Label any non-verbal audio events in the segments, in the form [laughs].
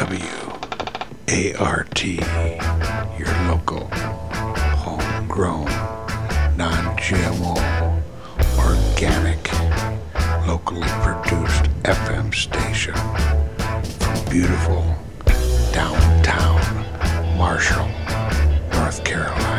WART, your local, homegrown, non GMO, organic, locally produced FM station from beautiful downtown Marshall, North Carolina.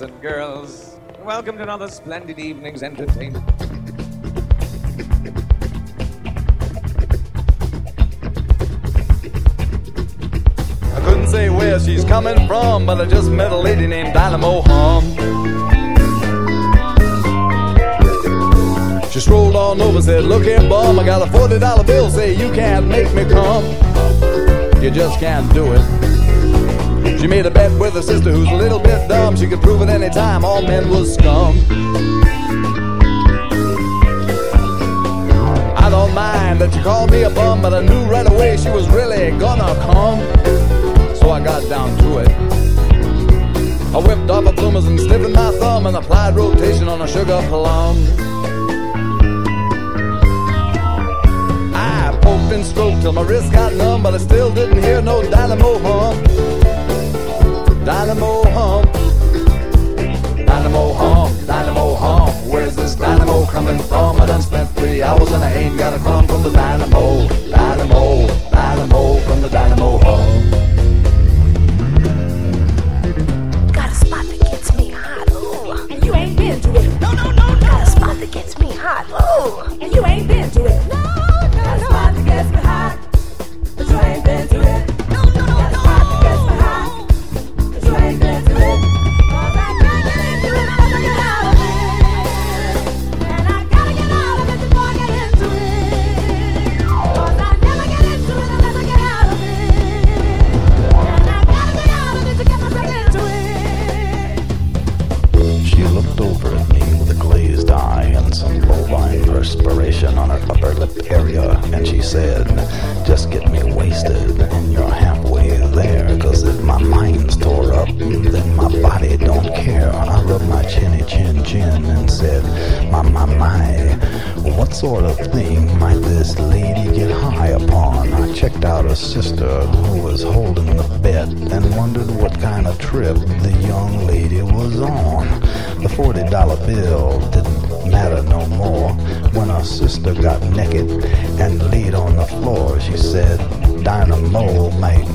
And boys and girls, welcome to another splendid evening's entertainment. I couldn't say where she's coming from, but I just met a lady named Dinah-Moe Humm. She strolled on over, said, Look here, bum, I got a $40 bill, say you can't make me come. You just can't do it. She made a bet with her sister who's a little bit dumb. She could prove at any time all men was scum. I don't mind that you called me a bum, but I knew right away she was really gonna come. So I got down to it. I whipped off a bloomers and stiffened my thumb and applied rotation on a sugar plum. I poked and stroked till my wrist got numb, but I still didn't hear no Dinah-Moe Humm. Dinah-Moe Humm. Dinah-Moe Humm, Dinah-Moe Humm. Where's this dynamo coming from? I done spent three hours and I ain't got a crumb from the dynamo. Dynamo, dynamo from the Dinah-Moe Humm. Got a spot that gets me hot, ooh. And you ain't been to it. No, no, no, no. Got a spot that gets me hot, ooh. And you ain't been to it. No, trip the young lady was on. The $40 bill didn't matter no more. When her sister got naked and laid on the floor, she said Dynamo might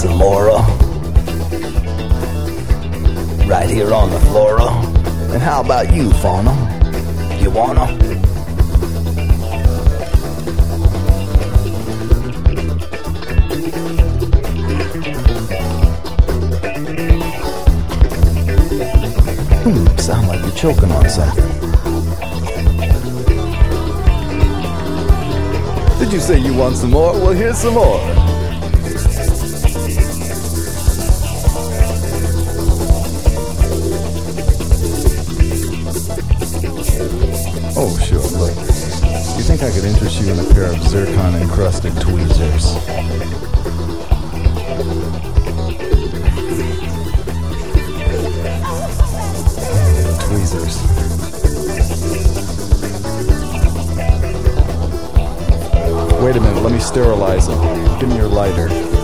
some more? Right here on the flora. And how about you, fauna? You wanna? Hmm, sound like you're choking on something. Did you say you want some more? Well, here's some more. Zircon encrusted tweezers? Tweezers. Wait a minute, let me sterilize them. Give me your lighter.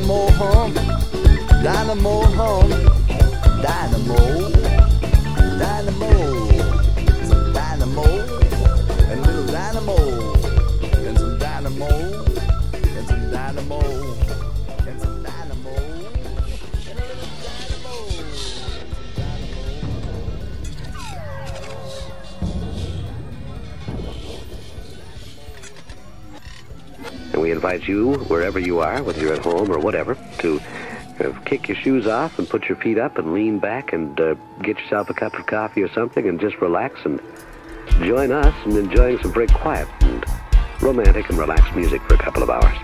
Dynamo home, dynamo home, dynamo. you, wherever you are, whether you're at home or whatever, to uh, kick your shoes off and put your feet up and lean back and uh, get yourself a cup of coffee or something and just relax and join us in enjoying some very quiet and romantic and relaxed music for a couple of hours.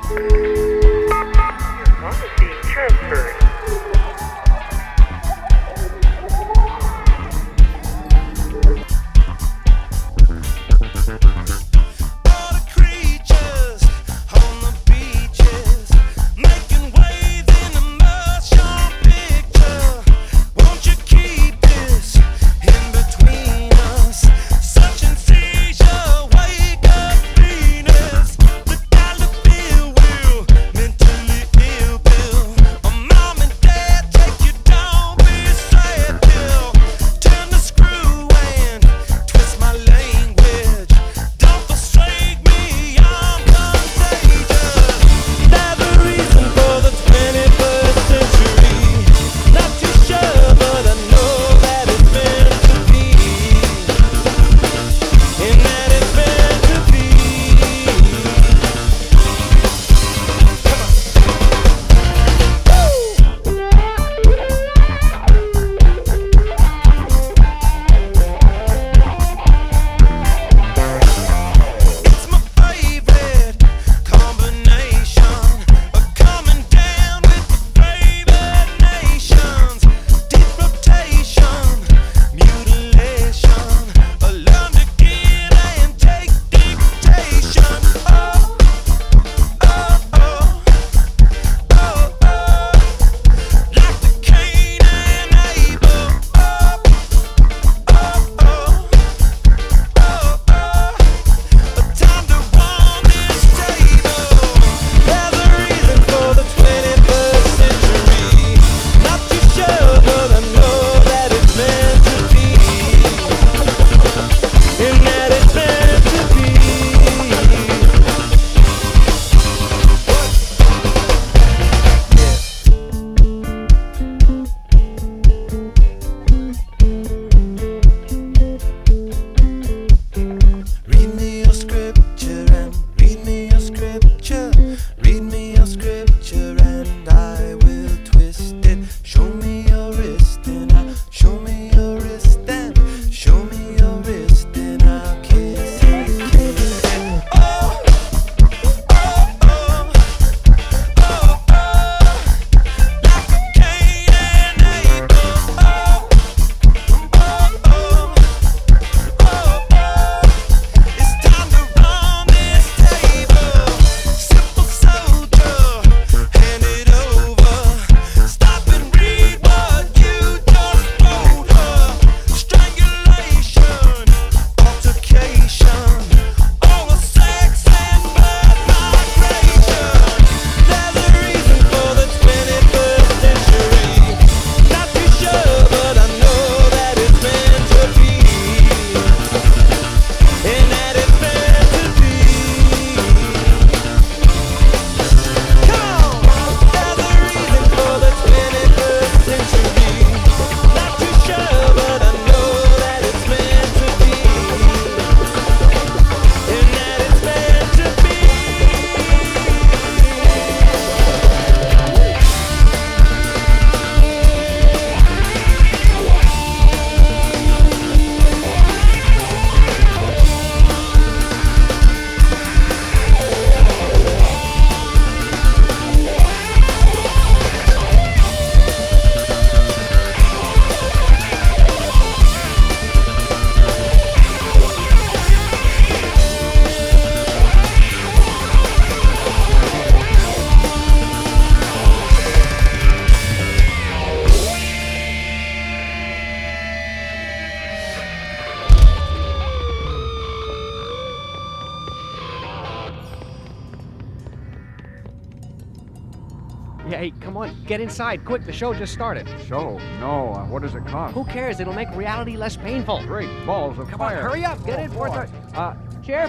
Get inside, quick. The show just started. Show? No. Uh, what does it cost? Who cares? It'll make reality less painful. Great balls of Come fire. on, hurry up. Get Oh, in for boy. Uh, chair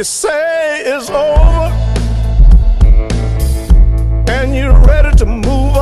you say is over and you're ready to move on.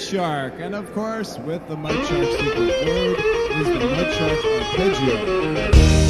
Shark. And of course, with the Mud Shark secret word is the Mud Shark Arpeggio.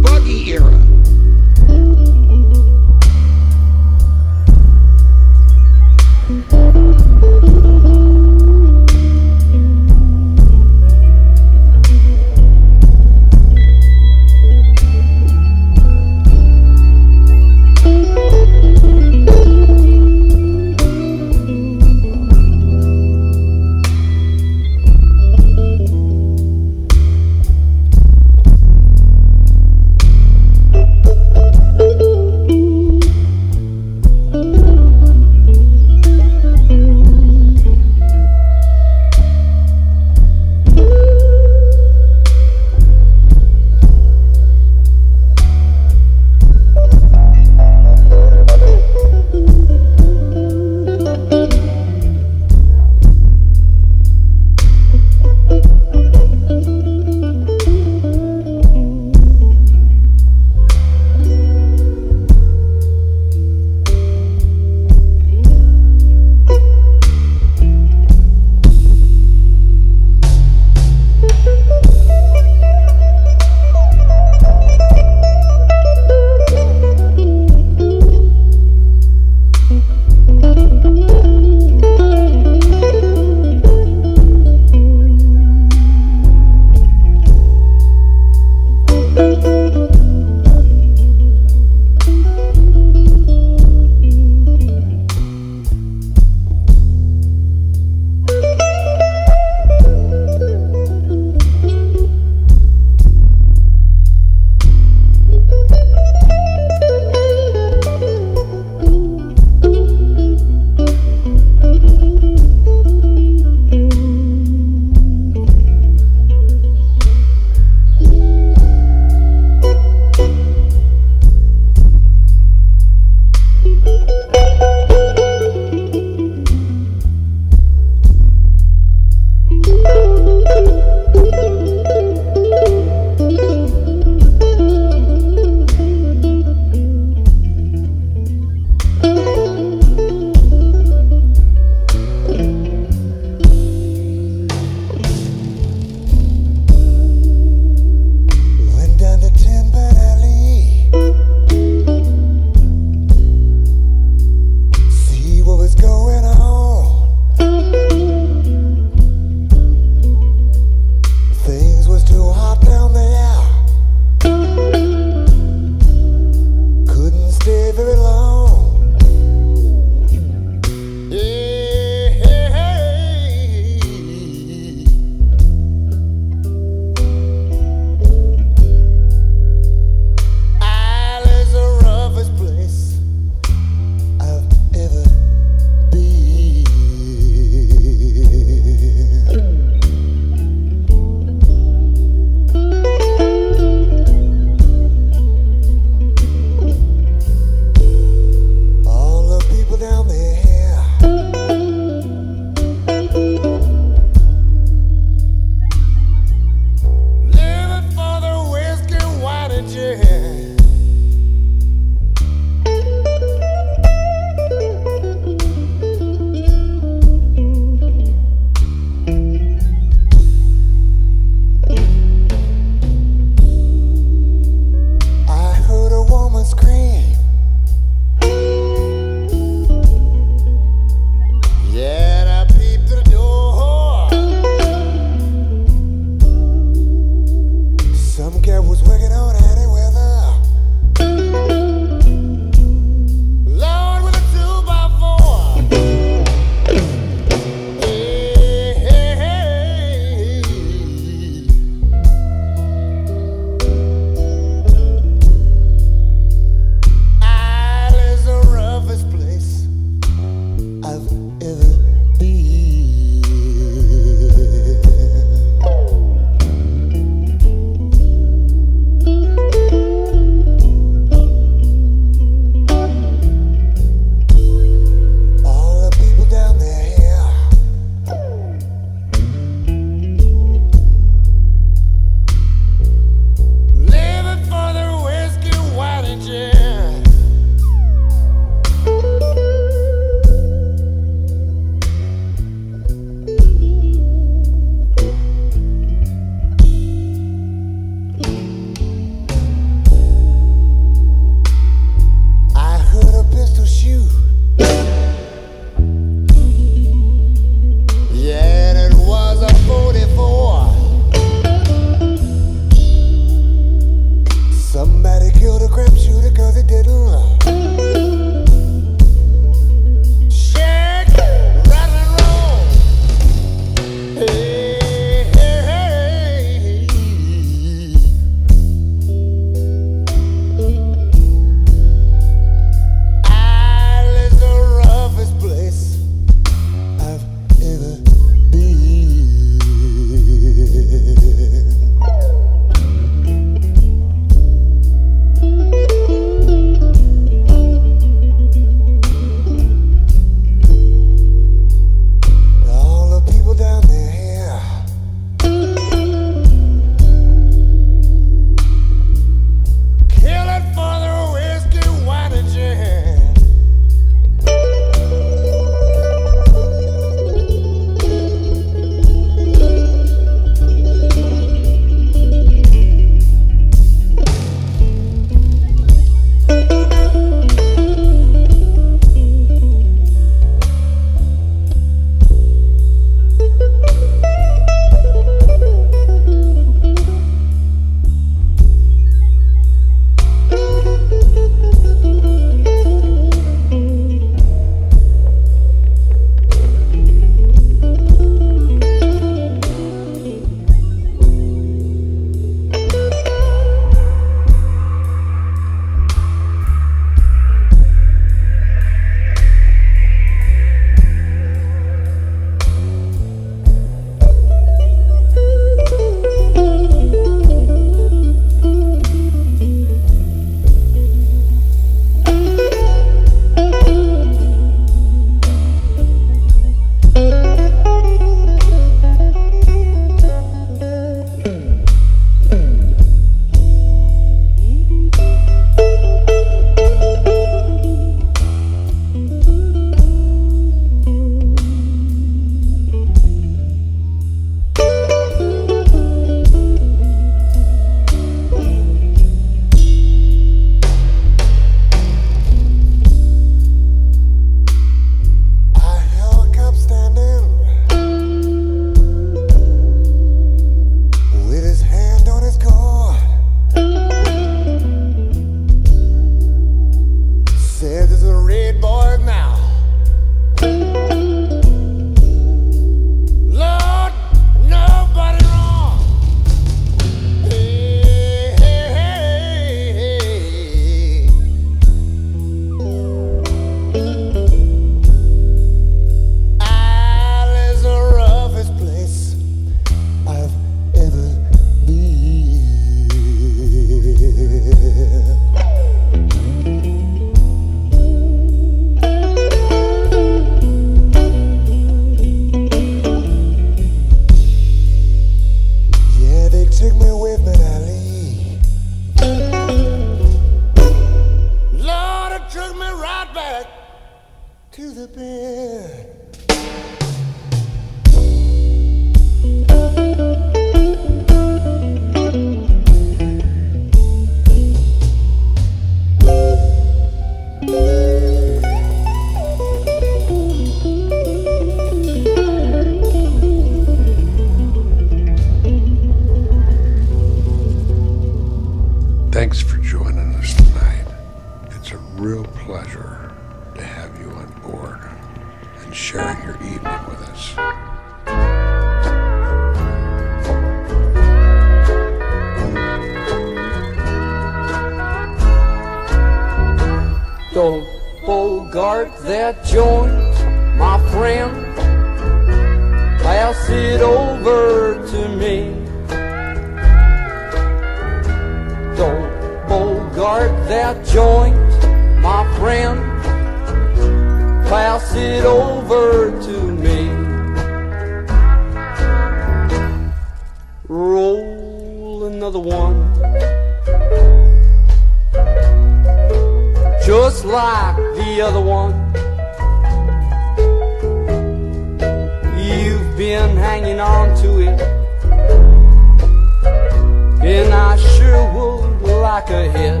like a hit.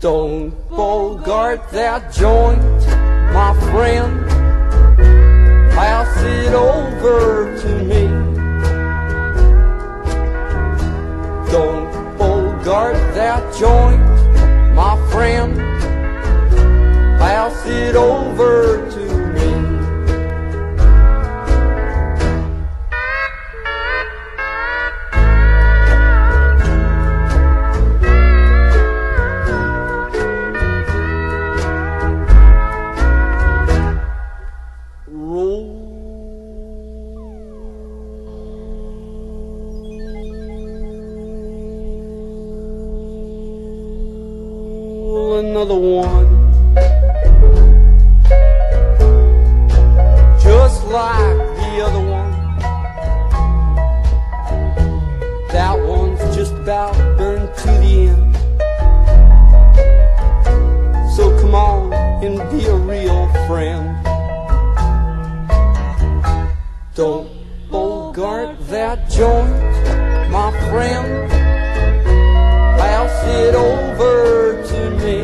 Don't bogart that joint, my friend. Pass it over to me. Don't bogart that joint, my friend. Pass it over to and be a real friend. Don't bogart that joint, my friend. Pass it over to me.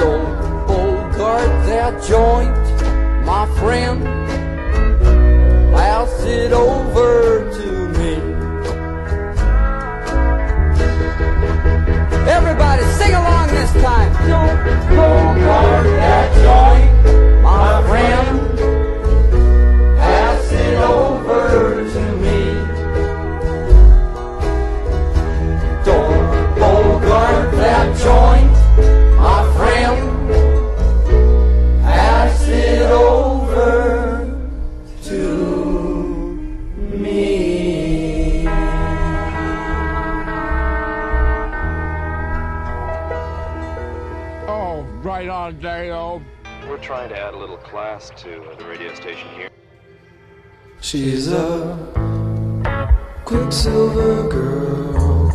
Don't bogart that joint. trying to add a little class to the radio station here. She's a quicksilver girl,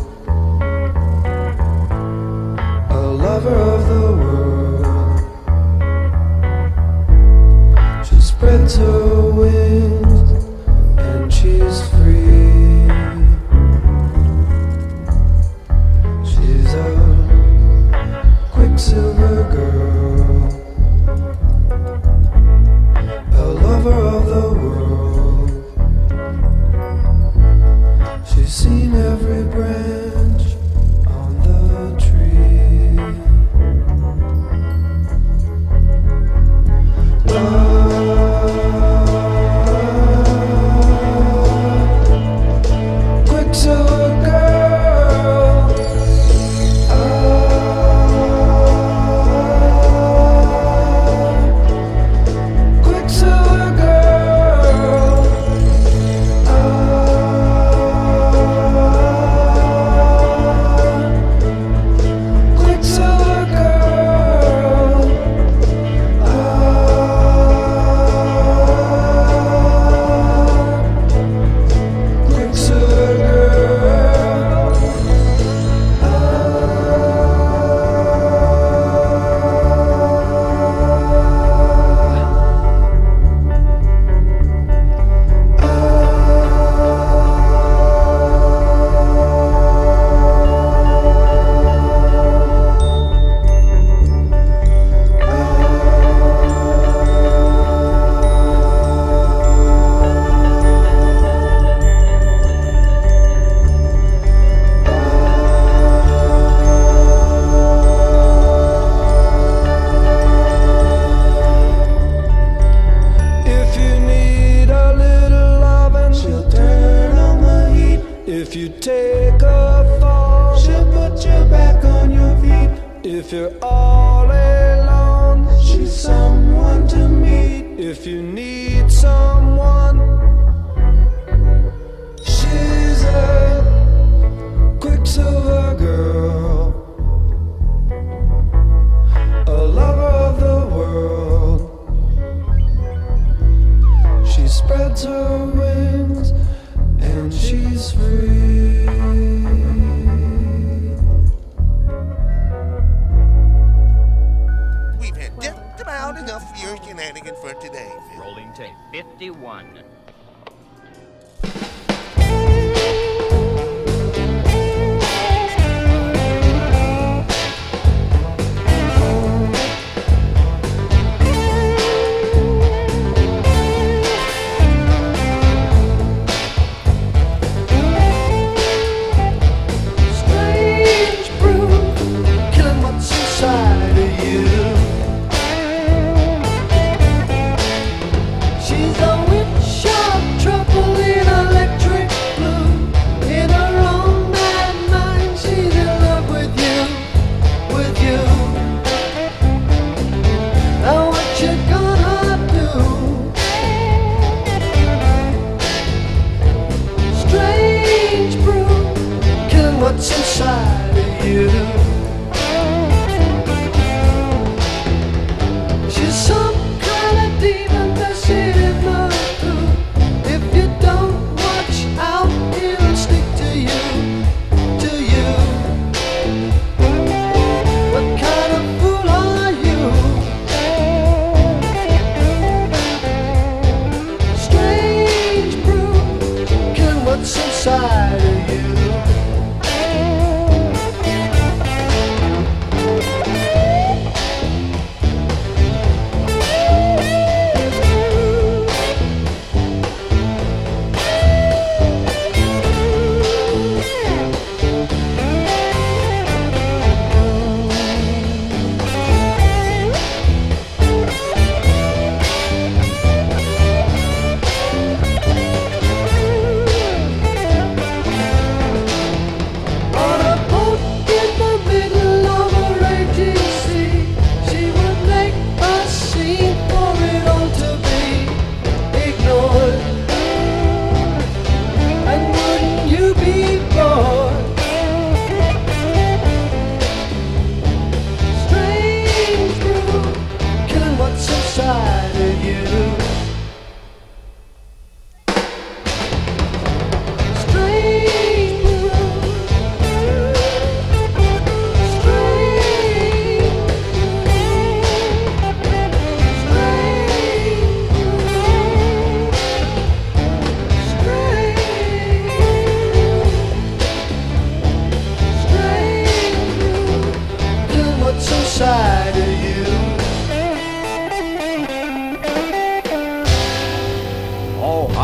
a lover of.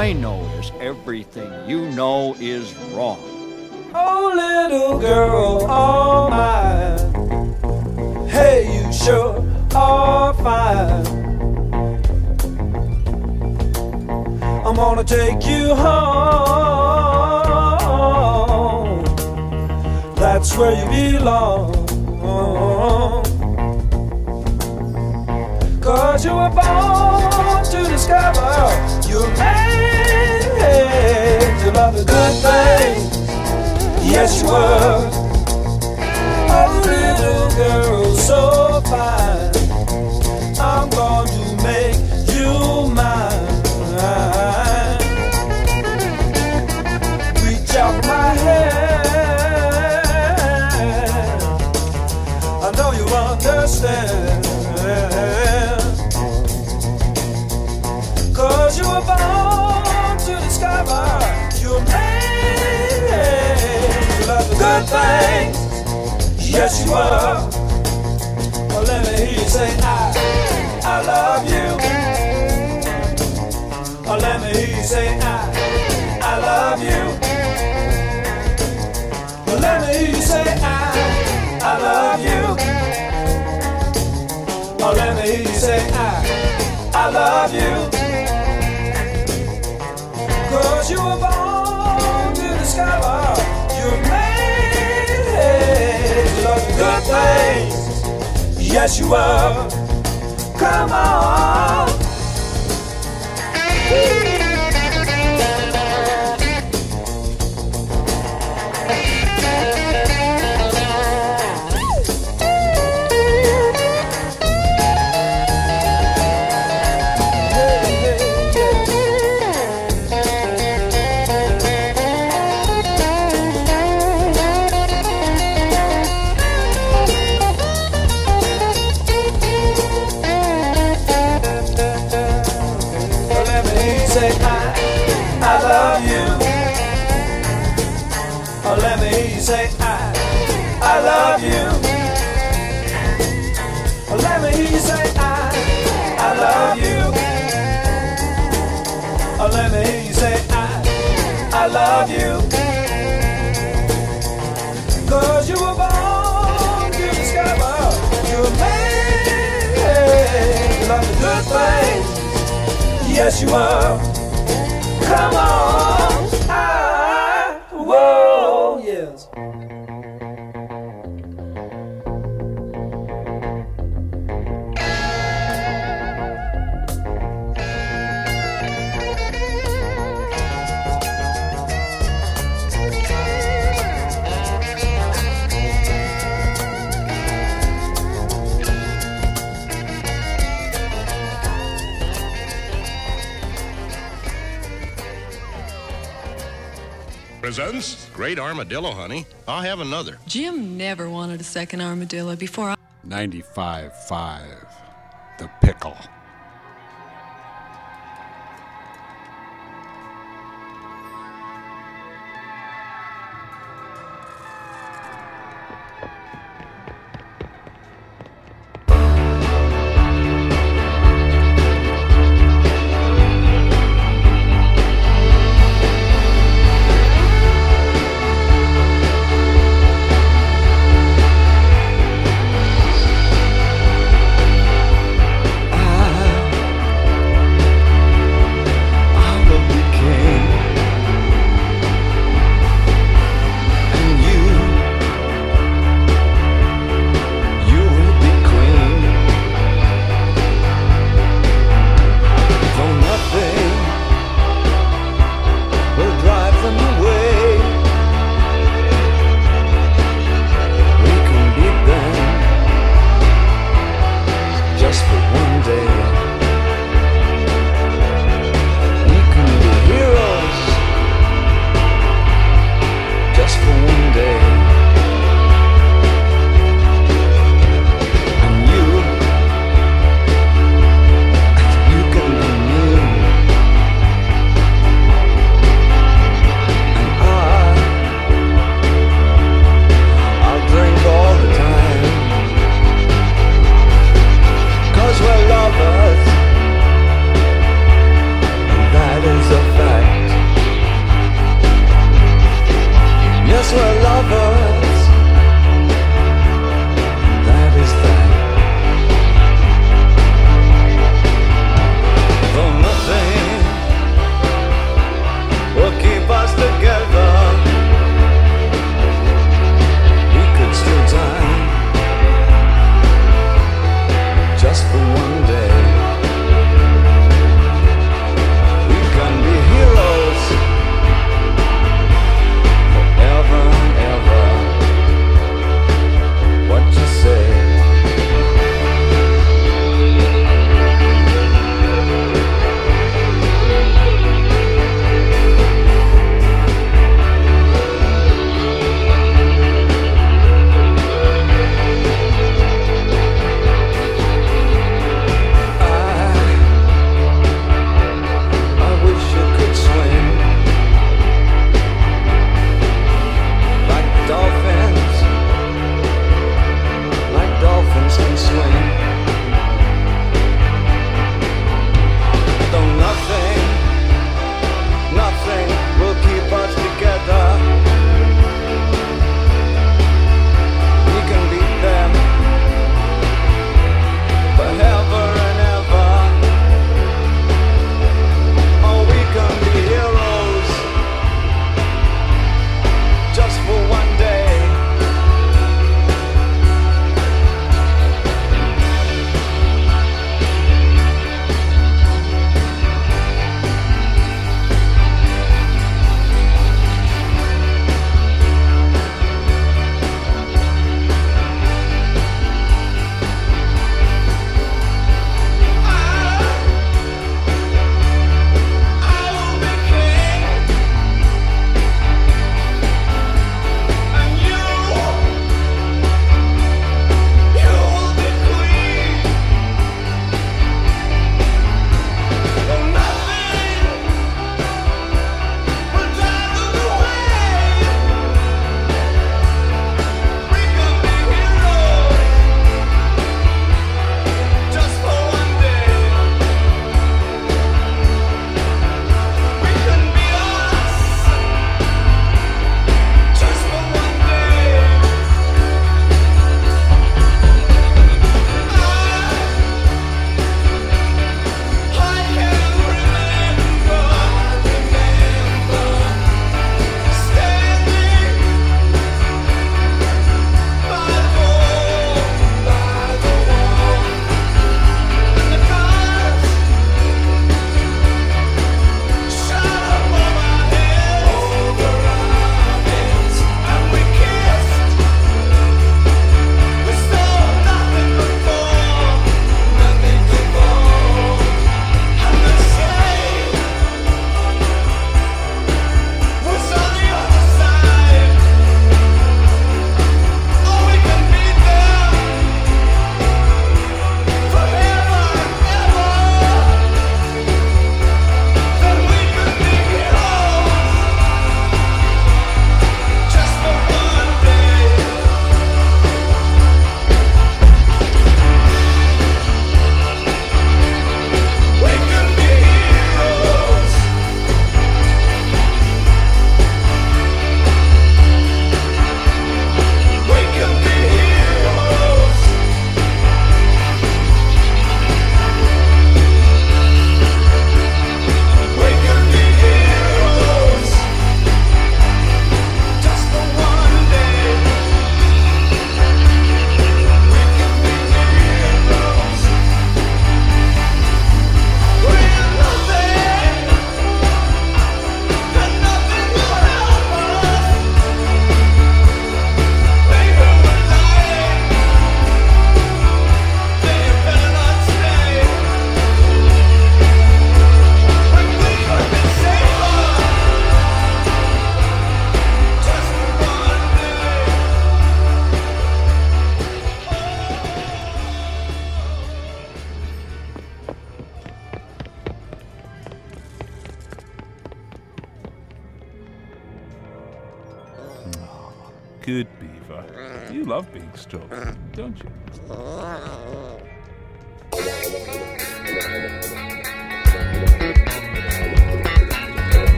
I know is everything you know is wrong. Oh, little girl, all mine. Hey, you sure are fine. I'm gonna take you home. That's where you belong. Cause you were born to discover you're made love the good things. Yes, you were. Oh, little girl, Yes, you are. Well, let me hear you say, I, I love you. Or let me hear you say, I, I love you. Well, let me hear you say, I, I love you. Or let me hear you say, I, I love you. Cause you were born to discover the good things. Yes, you were. Come on. Yes, you are. Come on. Great Armadillo, honey. I'll have another. Jim never wanted a second armadillo before I. 95.5. The Pickle.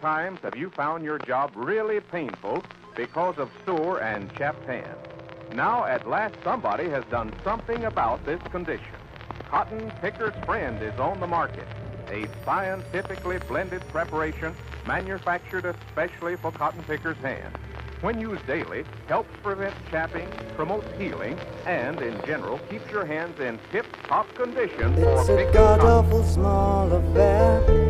times have you found your job really painful because of sore and chapped hands? Now, at last, somebody has done something about this condition. Cotton Picker's Friend is on the market, a scientifically blended preparation manufactured especially for cotton pickers' hands. When used daily, helps prevent chapping, promotes healing, and in general keeps your hands in tip-top condition. It's a god awful small affair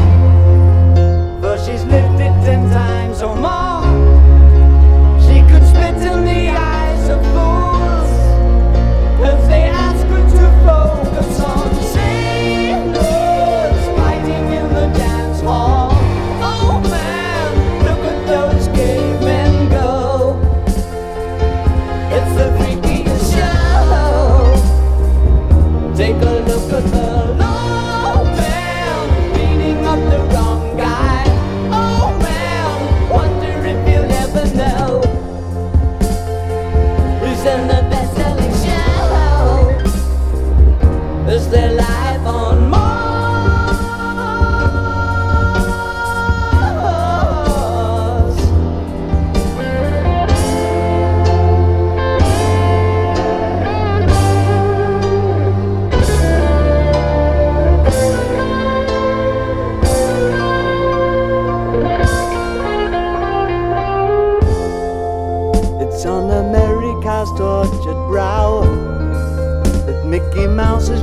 ten times or more.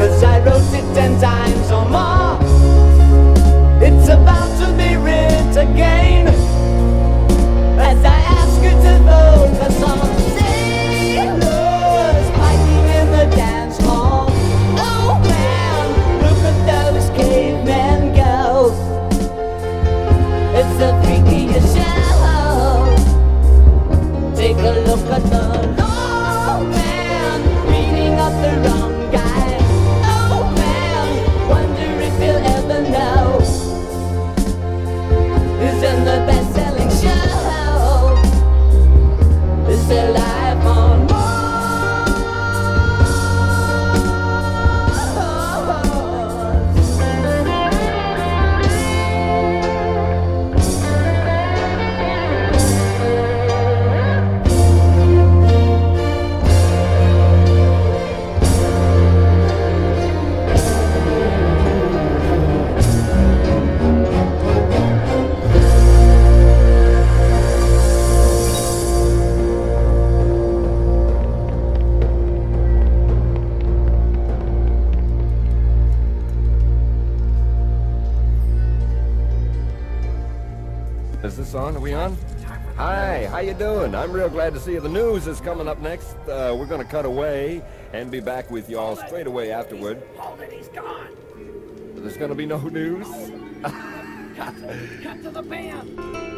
Cause I wrote it ten times or more. It's about to be writ again. As I ask you to focus doing? I'm real glad to see you. The news is coming up next. Uh, we're going to cut away and be back with y'all straight away afterward. Hold it, he's gone. There's going to be no news. Cut, [laughs] cut to the band.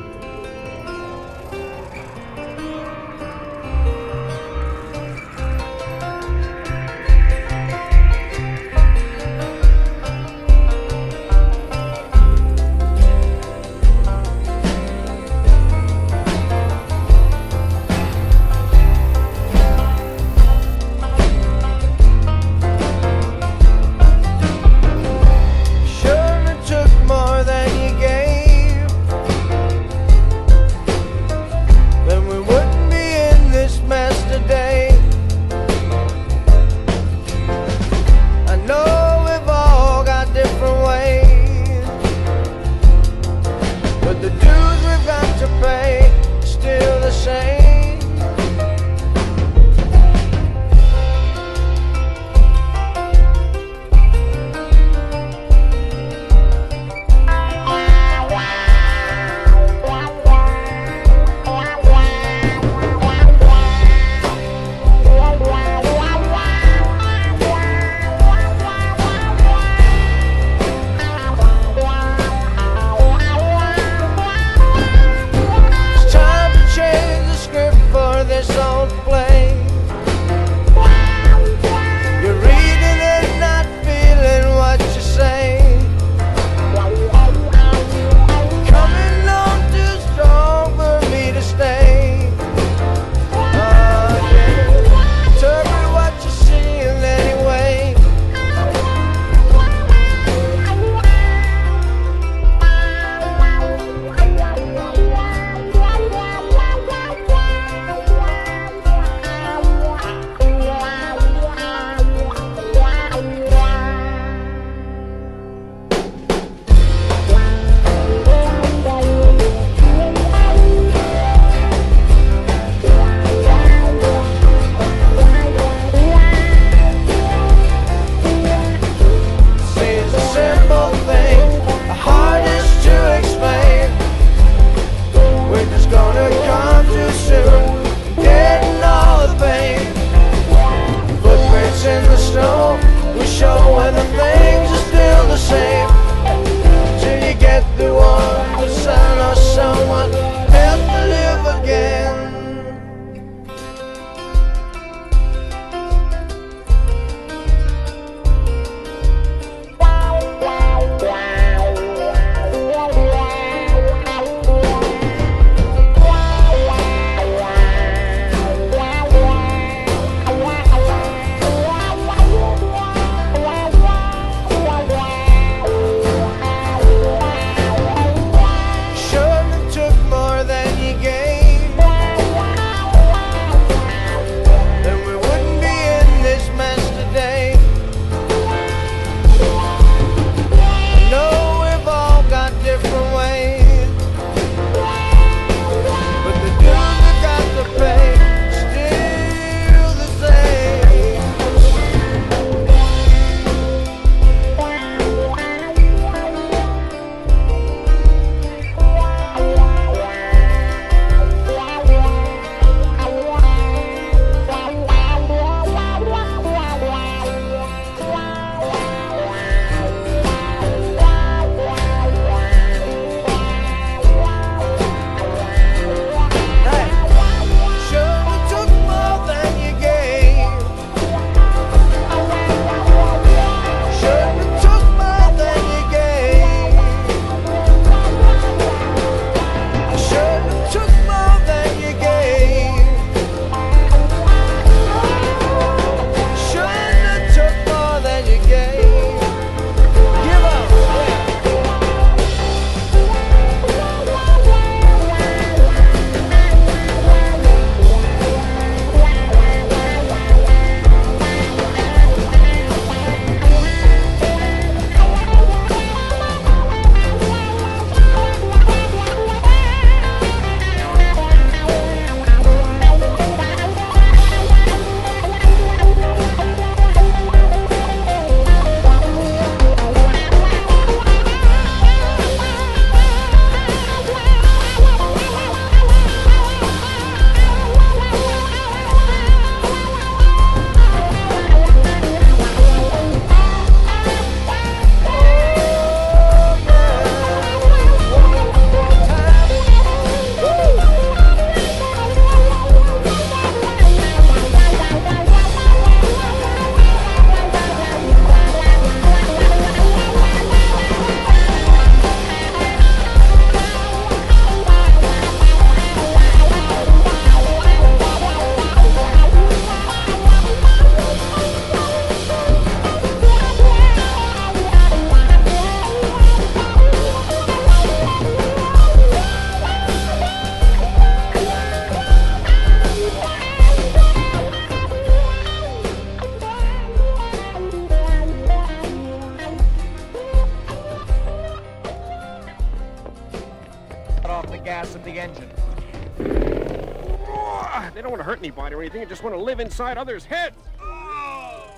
inside others' heads.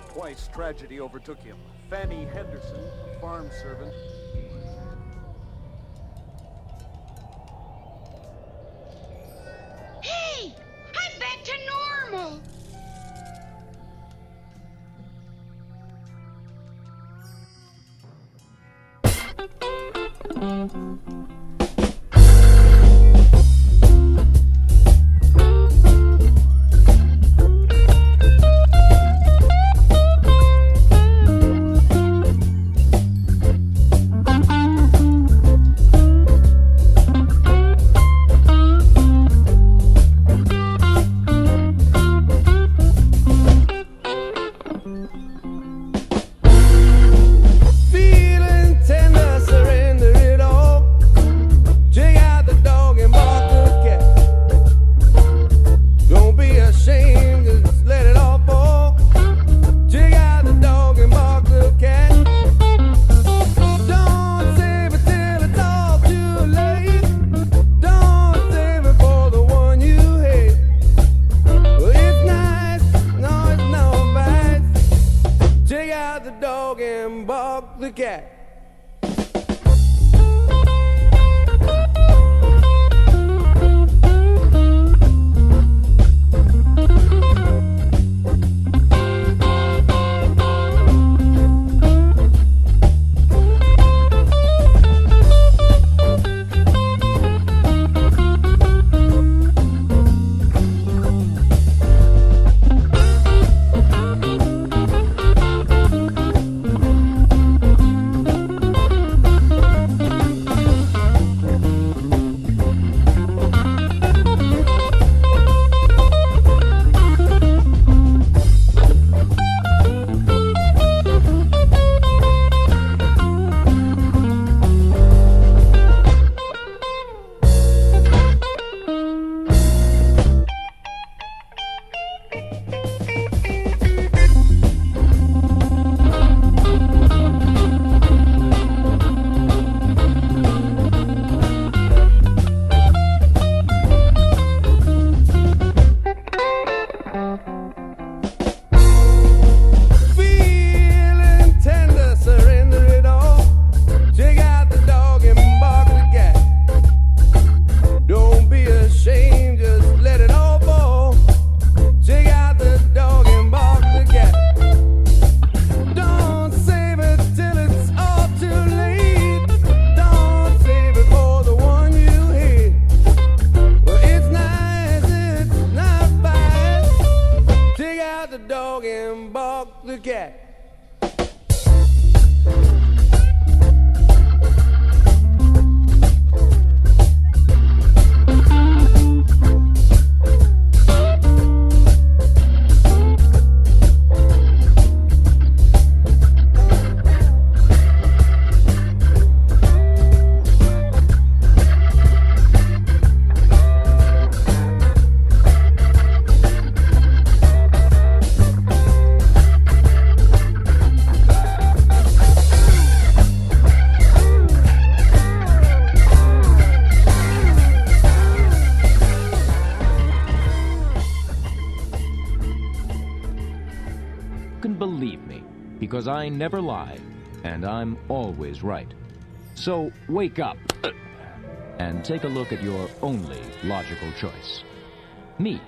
Twice tragedy overtook him. Fanny Henderson, a farm servant, I never lie, and I'm always right. So wake up and take a look at your only logical choice. Me.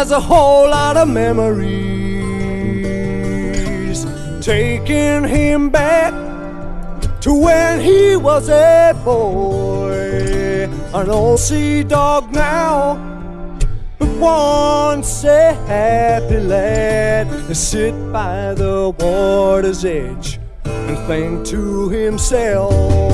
has a whole lot of memories, taking him back to when he was a boy. An old sea dog now, but once a happy lad, to sit by the water's edge and think to himself.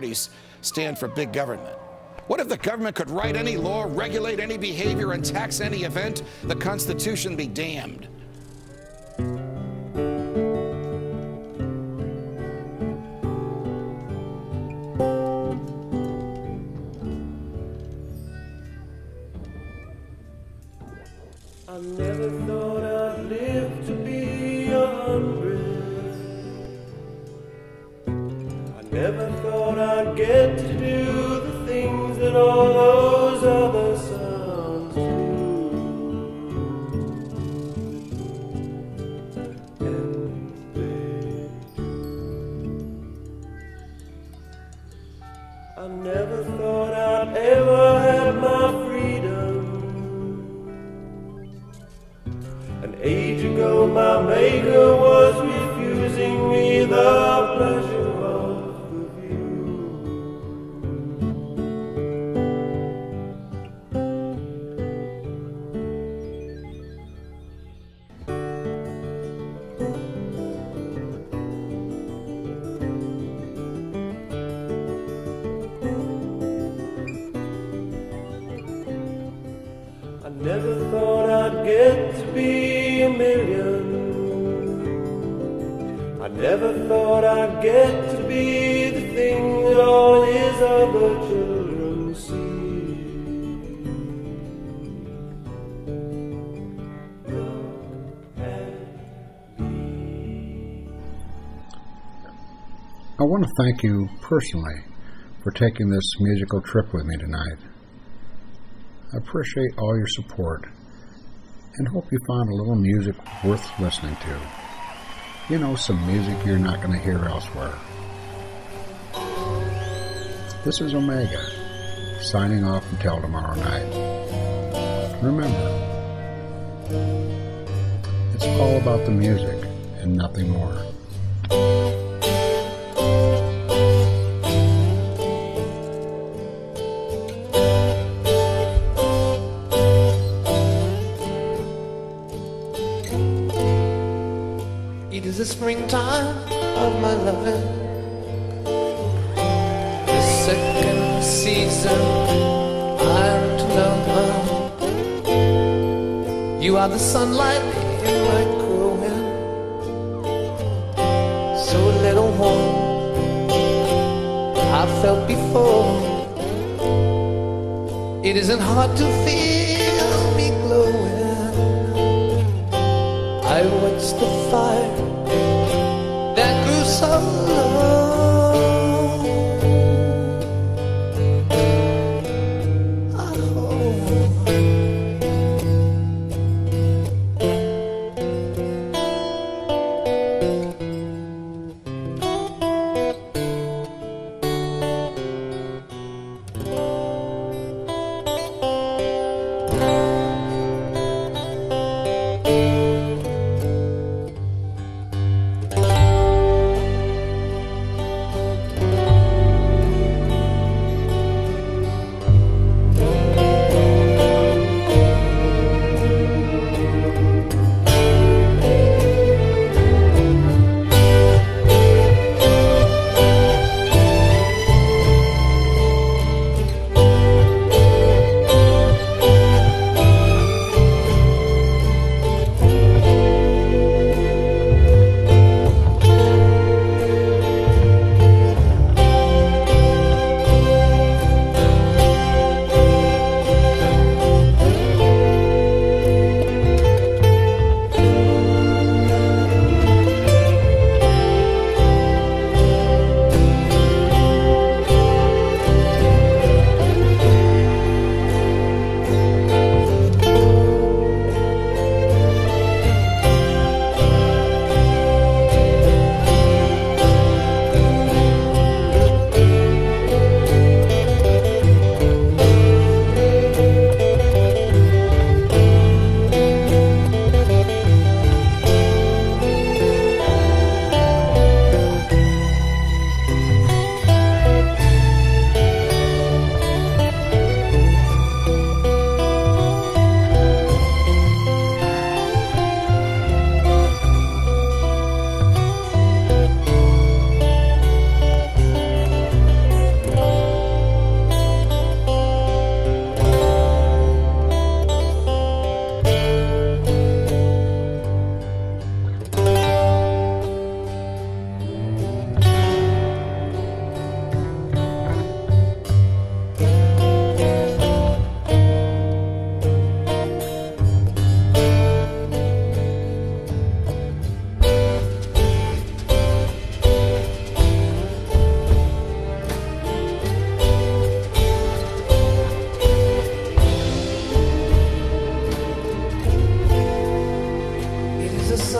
parties stand for big government. What if the government could write any law, regulate any behavior, and tax any event? The Constitution be damned. Thank you personally for taking this musical trip with me tonight. I appreciate all your support and hope you find a little music worth listening to. You know, some music you're not going to hear elsewhere. This is Omega, signing off until tomorrow night. Remember, it's all about the music and nothing more. The sunlight in my growing. So little warm I felt before. It isn't hard to feel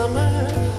summer.